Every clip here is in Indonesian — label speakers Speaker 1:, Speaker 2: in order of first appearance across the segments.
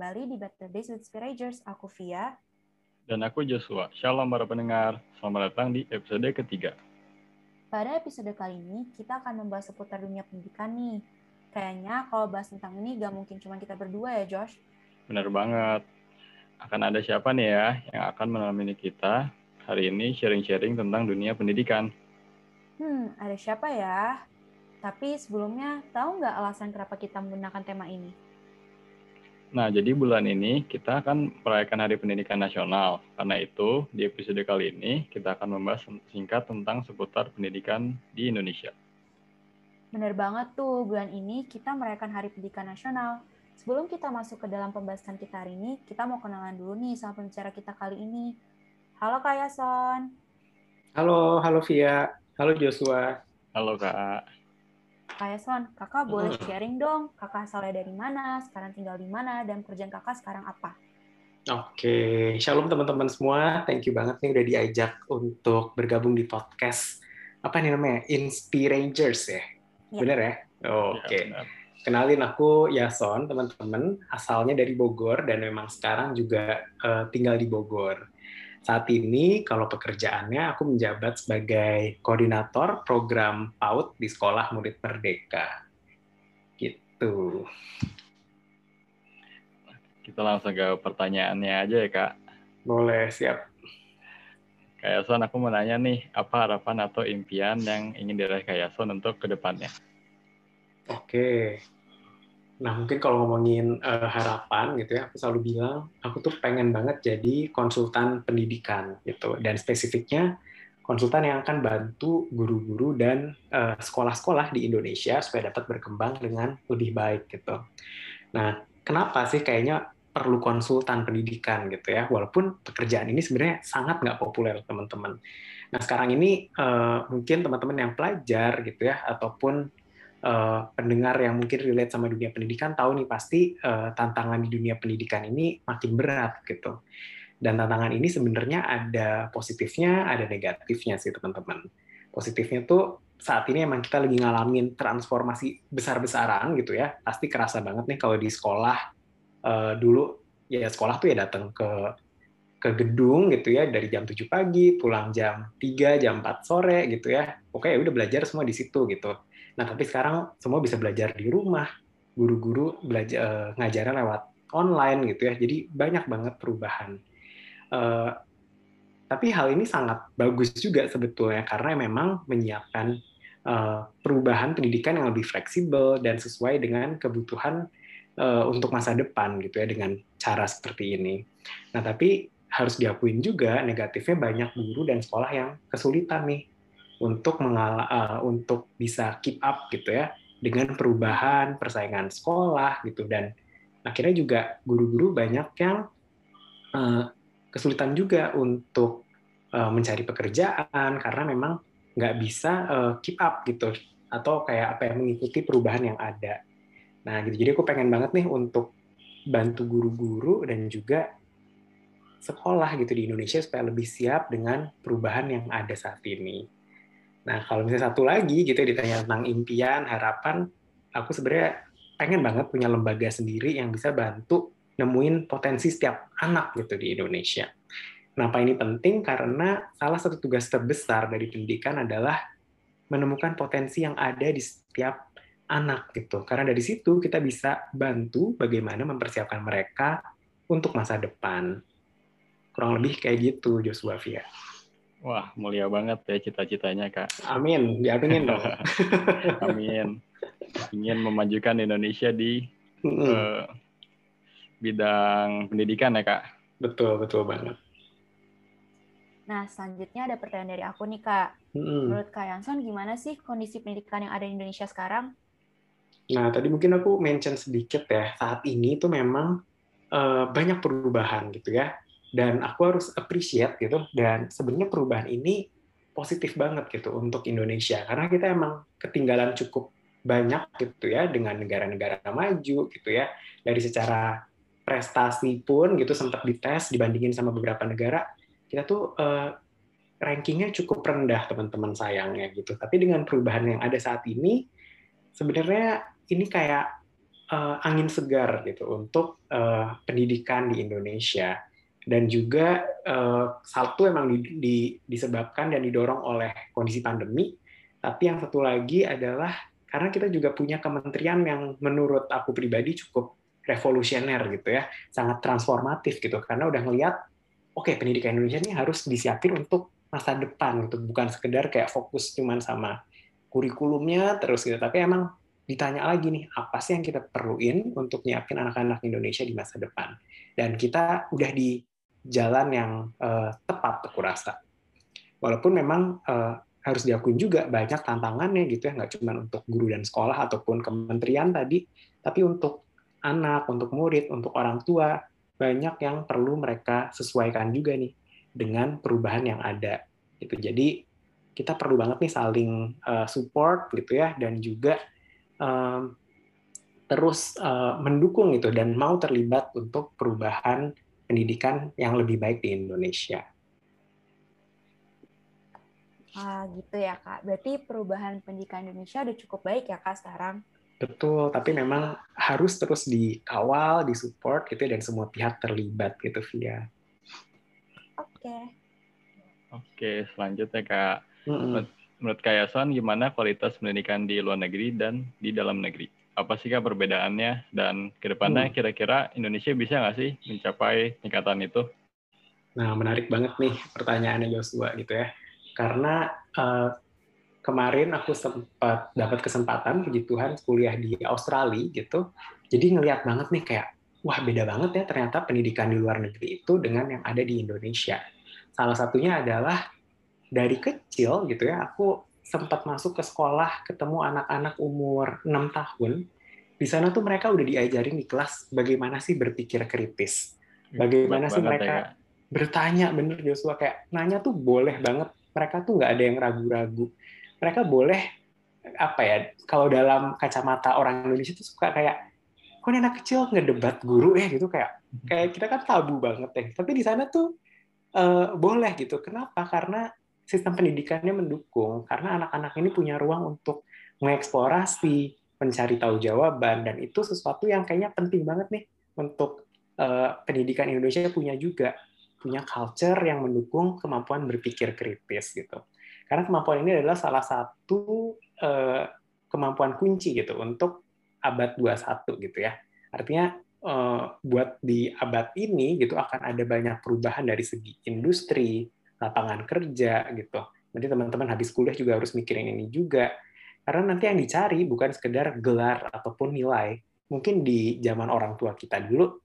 Speaker 1: kembali di Better Days with Spiragers. Aku Via.
Speaker 2: Dan aku Joshua. Shalom para pendengar. Selamat datang di episode ketiga.
Speaker 1: Pada episode kali ini, kita akan membahas seputar dunia pendidikan nih. Kayaknya kalau bahas tentang ini gak mungkin cuma kita berdua ya, Josh.
Speaker 2: Bener banget. Akan ada siapa nih ya yang akan menemani kita hari ini sharing-sharing tentang dunia pendidikan.
Speaker 1: Hmm, ada siapa ya? Tapi sebelumnya, tahu nggak alasan kenapa kita menggunakan tema ini?
Speaker 2: Nah, jadi bulan ini kita akan merayakan Hari Pendidikan Nasional. Karena itu, di episode kali ini kita akan membahas singkat tentang seputar pendidikan di Indonesia.
Speaker 1: Benar banget tuh, bulan ini kita merayakan Hari Pendidikan Nasional. Sebelum kita masuk ke dalam pembahasan kita hari ini, kita mau kenalan dulu nih sama pembicara kita kali ini. Halo Kak Yason.
Speaker 3: Halo, halo Via. Halo Joshua.
Speaker 2: Halo Kak.
Speaker 1: Kak Yason, kakak boleh sharing dong, kakak asalnya dari mana, sekarang tinggal di mana, dan kerjaan kakak sekarang apa?
Speaker 3: Oke, shalom teman-teman semua. Thank you banget nih udah diajak untuk bergabung di podcast. Apa nih namanya? Inspirangers ya? ya. Bener ya? Oke. Ya, Kenalin aku Yason, teman-teman. Asalnya dari Bogor dan memang sekarang juga uh, tinggal di Bogor. Saat ini kalau pekerjaannya aku menjabat sebagai koordinator program PAUD di Sekolah Murid Merdeka. Gitu.
Speaker 2: Kita langsung ke pertanyaannya aja ya, Kak.
Speaker 3: Boleh, siap.
Speaker 2: Kak Yason, aku mau nanya nih, apa harapan atau impian yang ingin diraih Kak Yason untuk ke depannya?
Speaker 3: Oke, Nah, mungkin kalau ngomongin uh, harapan gitu ya, aku selalu bilang aku tuh pengen banget jadi konsultan pendidikan gitu. Dan spesifiknya konsultan yang akan bantu guru-guru dan sekolah sekolah-sekolah di Indonesia supaya dapat berkembang dengan lebih baik gitu. Nah, kenapa sih kayaknya perlu konsultan pendidikan gitu ya? Walaupun pekerjaan ini sebenarnya sangat nggak populer teman-teman. Nah, sekarang ini uh, mungkin teman-teman yang pelajar gitu ya, ataupun uh, pendengar yang mungkin relate sama dunia pendidikan tahu nih pasti uh, tantangan di dunia pendidikan ini makin berat gitu. Dan tantangan ini sebenarnya ada positifnya, ada negatifnya sih teman-teman. Positifnya tuh saat ini emang kita lagi ngalamin transformasi besar-besaran gitu ya. Pasti kerasa banget nih kalau di sekolah uh, dulu ya sekolah tuh ya datang ke ke gedung gitu ya dari jam 7 pagi, pulang jam 3, jam 4 sore gitu ya. Oke, ya udah belajar semua di situ gitu Nah, tapi sekarang semua bisa belajar di rumah, guru-guru belajar uh, ngajarnya lewat online gitu ya. Jadi banyak banget perubahan. Uh, tapi hal ini sangat bagus juga sebetulnya karena memang menyiapkan uh, perubahan pendidikan yang lebih fleksibel dan sesuai dengan kebutuhan uh, untuk masa depan gitu ya dengan cara seperti ini. Nah, tapi harus diakuin juga negatifnya banyak guru dan sekolah yang kesulitan nih untuk mengala, uh, untuk bisa keep up gitu ya dengan perubahan persaingan sekolah gitu dan akhirnya juga guru-guru banyak yang uh, kesulitan juga untuk uh, mencari pekerjaan karena memang nggak bisa uh, keep up gitu atau kayak apa yang mengikuti perubahan yang ada. Nah gitu jadi aku pengen banget nih untuk bantu guru-guru dan juga sekolah gitu di Indonesia supaya lebih siap dengan perubahan yang ada saat ini. Nah, kalau misalnya satu lagi gitu ya, ditanya tentang impian, harapan, aku sebenarnya pengen banget punya lembaga sendiri yang bisa bantu nemuin potensi setiap anak gitu di Indonesia. Kenapa ini penting? Karena salah satu tugas terbesar dari pendidikan adalah menemukan potensi yang ada di setiap anak gitu. Karena dari situ kita bisa bantu bagaimana mempersiapkan mereka untuk masa depan. Kurang lebih kayak gitu Joshua Fia.
Speaker 2: Wah, mulia banget ya cita-citanya, Kak.
Speaker 3: Amin, diaminin dong.
Speaker 2: Amin. Ingin memajukan Indonesia di mm uh, bidang pendidikan ya, Kak?
Speaker 3: Betul, betul banget.
Speaker 1: Nah, selanjutnya ada pertanyaan dari aku nih, Kak. Mm Menurut Kak Yanson, gimana sih kondisi pendidikan yang ada di Indonesia sekarang?
Speaker 3: Nah, tadi mungkin aku mention sedikit ya, saat ini tuh memang uh, banyak perubahan gitu ya dan aku harus appreciate gitu. Dan sebenarnya perubahan ini positif banget gitu untuk Indonesia. Karena kita emang ketinggalan cukup banyak gitu ya dengan negara-negara maju gitu ya. Dari secara prestasi pun gitu sempat dites dibandingin sama beberapa negara kita tuh uh, rankingnya cukup rendah teman-teman sayangnya gitu. Tapi dengan perubahan yang ada saat ini sebenarnya ini kayak uh, angin segar gitu untuk uh, pendidikan di Indonesia dan juga uh, satu emang di, di, disebabkan dan didorong oleh kondisi pandemi. Tapi yang satu lagi adalah karena kita juga punya kementerian yang menurut aku pribadi cukup revolusioner gitu ya. Sangat transformatif gitu. Karena udah ngelihat oke okay, pendidikan Indonesia ini harus disiapin untuk masa depan gitu. Bukan sekedar kayak fokus cuman sama kurikulumnya terus gitu. Tapi emang ditanya lagi nih apa sih yang kita perluin untuk nyiapin anak-anak Indonesia di masa depan? Dan kita udah di jalan yang uh, tepat aku rasa walaupun memang uh, harus diakui juga banyak tantangannya gitu ya nggak cuma untuk guru dan sekolah ataupun kementerian tadi tapi untuk anak untuk murid untuk orang tua banyak yang perlu mereka sesuaikan juga nih dengan perubahan yang ada gitu. Jadi kita perlu banget nih saling uh, support gitu ya dan juga um, terus uh, mendukung itu dan mau terlibat untuk perubahan pendidikan yang lebih baik di Indonesia.
Speaker 1: Ah, gitu ya kak. Berarti perubahan pendidikan Indonesia udah cukup baik ya kak sekarang?
Speaker 3: Betul, tapi memang harus terus dikawal, disupport gitu ya, dan semua pihak terlibat gitu via.
Speaker 1: Oke. Okay.
Speaker 2: Oke, selanjutnya kak. Mm -hmm menurut Kak Yason gimana kualitas pendidikan di luar negeri dan di dalam negeri? Apa sih Kak perbedaannya dan ke depannya hmm. kira-kira Indonesia bisa nggak sih mencapai tingkatan itu?
Speaker 3: Nah, menarik banget nih pertanyaannya Joshua gitu ya. Karena uh, kemarin aku sempat dapat kesempatan puji Tuhan kuliah di Australia gitu. Jadi ngelihat banget nih kayak wah beda banget ya ternyata pendidikan di luar negeri itu dengan yang ada di Indonesia. Salah satunya adalah dari kecil gitu ya aku sempat masuk ke sekolah ketemu anak-anak umur 6 tahun. Di sana tuh mereka udah diajarin di kelas bagaimana sih berpikir kritis bagaimana sih mereka ya. bertanya bener Joshua kayak nanya tuh boleh banget. Mereka tuh nggak ada yang ragu-ragu. Mereka boleh apa ya kalau dalam kacamata orang Indonesia tuh suka kayak kok anak kecil ngedebat guru ya? Gitu kayak kayak kita kan tabu banget ya tapi di sana tuh uh, boleh gitu. Kenapa? Karena sistem pendidikannya mendukung karena anak-anak ini punya ruang untuk mengeksplorasi, mencari tahu jawaban dan itu sesuatu yang kayaknya penting banget nih untuk uh, pendidikan Indonesia punya juga punya culture yang mendukung kemampuan berpikir kritis gitu. Karena kemampuan ini adalah salah satu uh, kemampuan kunci gitu untuk abad 21 gitu ya. Artinya uh, buat di abad ini gitu akan ada banyak perubahan dari segi industri, lapangan kerja gitu. Nanti teman-teman habis kuliah juga harus mikirin ini juga. Karena nanti yang dicari bukan sekedar gelar ataupun nilai. Mungkin di zaman orang tua kita dulu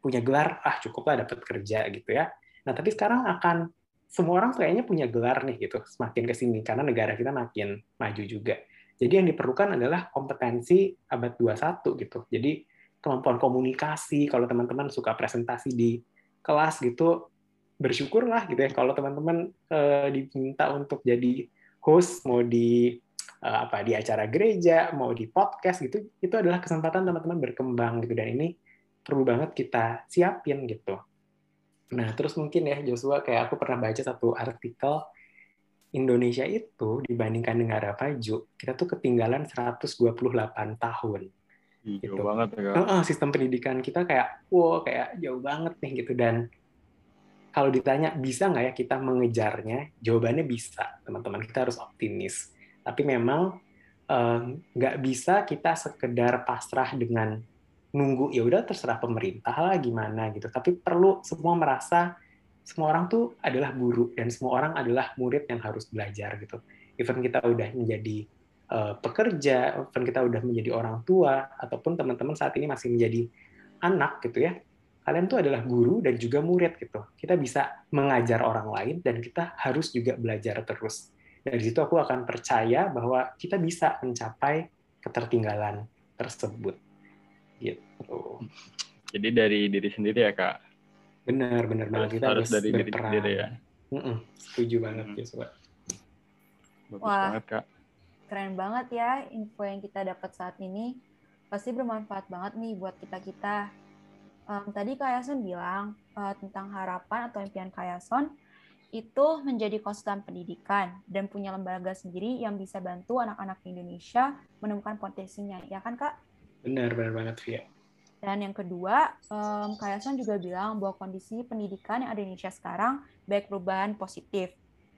Speaker 3: punya gelar, ah cukuplah dapat kerja gitu ya. Nah tapi sekarang akan semua orang kayaknya punya gelar nih gitu semakin ke sini karena negara kita makin maju juga. Jadi yang diperlukan adalah kompetensi abad 21 gitu. Jadi kemampuan komunikasi kalau teman-teman suka presentasi di kelas gitu bersyukurlah gitu ya. Kalau teman-teman uh, diminta untuk jadi host mau di uh, apa di acara gereja mau di podcast gitu itu adalah kesempatan teman-teman berkembang gitu. Dan ini perlu banget kita siapin gitu. Nah terus mungkin ya Joshua kayak aku pernah baca satu artikel Indonesia itu dibandingkan negara maju kita tuh ketinggalan 128 tahun.
Speaker 2: Jauh gitu. banget ya
Speaker 3: Uh, sistem pendidikan kita kayak wow kayak jauh banget nih gitu. Dan kalau ditanya bisa nggak ya kita mengejarnya, jawabannya bisa, teman-teman. Kita harus optimis. Tapi memang eh, nggak bisa kita sekedar pasrah dengan nunggu ya udah terserah pemerintah lah gimana gitu. Tapi perlu semua merasa semua orang tuh adalah guru dan semua orang adalah murid yang harus belajar gitu. Even kita udah menjadi uh, pekerja, even kita udah menjadi orang tua ataupun teman-teman saat ini masih menjadi anak gitu ya kalian tuh adalah guru dan juga murid gitu. Kita bisa mengajar orang lain dan kita harus juga belajar terus. Dari situ aku akan percaya bahwa kita bisa mencapai ketertinggalan tersebut. Gitu.
Speaker 2: Jadi dari diri sendiri ya kak.
Speaker 3: Benar, benar banget kita harus,
Speaker 2: harus dari diri sendiri ya.
Speaker 3: Mm -mm, setuju banget hmm. Joshua.
Speaker 2: Bagus Wah, banget kak.
Speaker 1: Keren banget ya info yang kita dapat saat ini. Pasti bermanfaat banget nih buat kita kita um, tadi Kak Yason bilang uh, tentang harapan atau impian Kak Yason itu menjadi konsultan pendidikan dan punya lembaga sendiri yang bisa bantu anak-anak Indonesia menemukan potensinya, ya kan Kak?
Speaker 3: Benar, benar banget, Via.
Speaker 1: Dan yang kedua, um, Kayasan juga bilang bahwa kondisi pendidikan yang ada di Indonesia sekarang baik perubahan positif.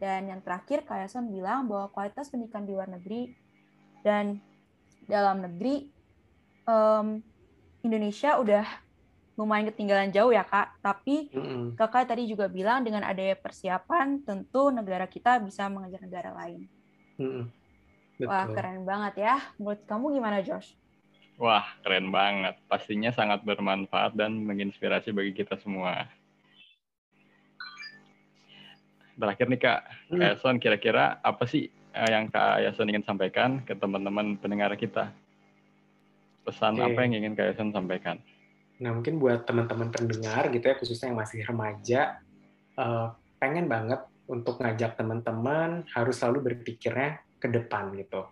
Speaker 1: Dan yang terakhir, Kayasan bilang bahwa kualitas pendidikan di luar negeri dan dalam negeri um, Indonesia udah lumayan ketinggalan jauh ya kak. Tapi mm-hmm. kakak tadi juga bilang dengan adanya persiapan, tentu negara kita bisa mengejar negara lain. Mm-hmm. Wah keren banget ya. Menurut kamu gimana Josh?
Speaker 2: Wah, keren banget. Pastinya sangat bermanfaat dan menginspirasi bagi kita semua. Terakhir nih Kak, hmm. Kak Yason, kira-kira apa sih eh, yang Kak Yason ingin sampaikan ke teman-teman pendengar kita? Pesan okay. apa yang ingin Kak Yason sampaikan?
Speaker 3: Nah, mungkin buat teman-teman pendengar gitu ya, khususnya yang masih remaja, uh, pengen banget untuk ngajak teman-teman harus selalu berpikirnya ke depan gitu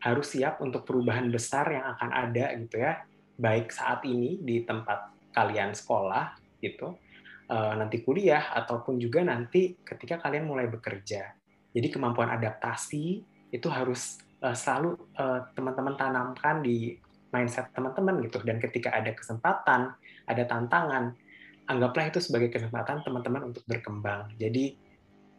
Speaker 3: harus siap untuk perubahan besar yang akan ada gitu ya, baik saat ini di tempat kalian sekolah gitu, eh, nanti kuliah ataupun juga nanti ketika kalian mulai bekerja. Jadi kemampuan adaptasi itu harus eh, selalu eh, teman-teman tanamkan di mindset teman-teman gitu. Dan ketika ada kesempatan, ada tantangan, anggaplah itu sebagai kesempatan teman-teman untuk berkembang. Jadi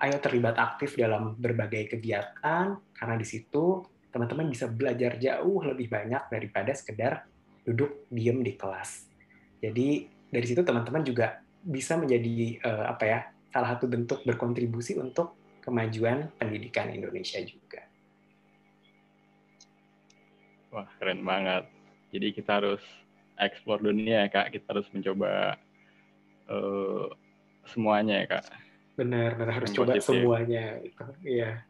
Speaker 3: ayo terlibat aktif dalam berbagai kegiatan karena di situ teman-teman bisa belajar jauh lebih banyak daripada sekedar duduk diem di kelas. Jadi dari situ teman-teman juga bisa menjadi uh, apa ya salah satu bentuk berkontribusi untuk kemajuan pendidikan Indonesia juga.
Speaker 2: Wah keren banget. Jadi kita harus eksplor dunia ya kak. Kita harus mencoba uh, semuanya ya kak.
Speaker 3: Benar, benar harus coba positif. semuanya. Itu, iya.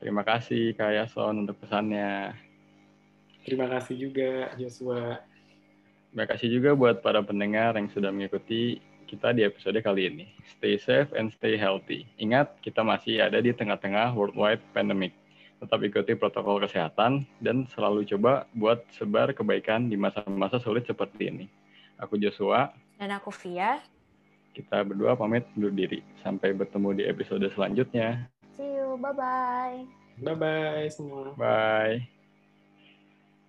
Speaker 2: Terima kasih Kak Yason untuk pesannya.
Speaker 3: Terima kasih juga Joshua.
Speaker 2: Terima kasih juga buat para pendengar yang sudah mengikuti kita di episode kali ini. Stay safe and stay healthy. Ingat, kita masih ada di tengah-tengah worldwide pandemic. Tetap ikuti protokol kesehatan dan selalu coba buat sebar kebaikan di masa-masa sulit seperti ini. Aku Joshua.
Speaker 1: Dan aku Via.
Speaker 2: Kita berdua pamit undur diri. Sampai bertemu di episode selanjutnya.
Speaker 1: See you. Bye bye.
Speaker 3: Bye bye semua.
Speaker 2: Bye.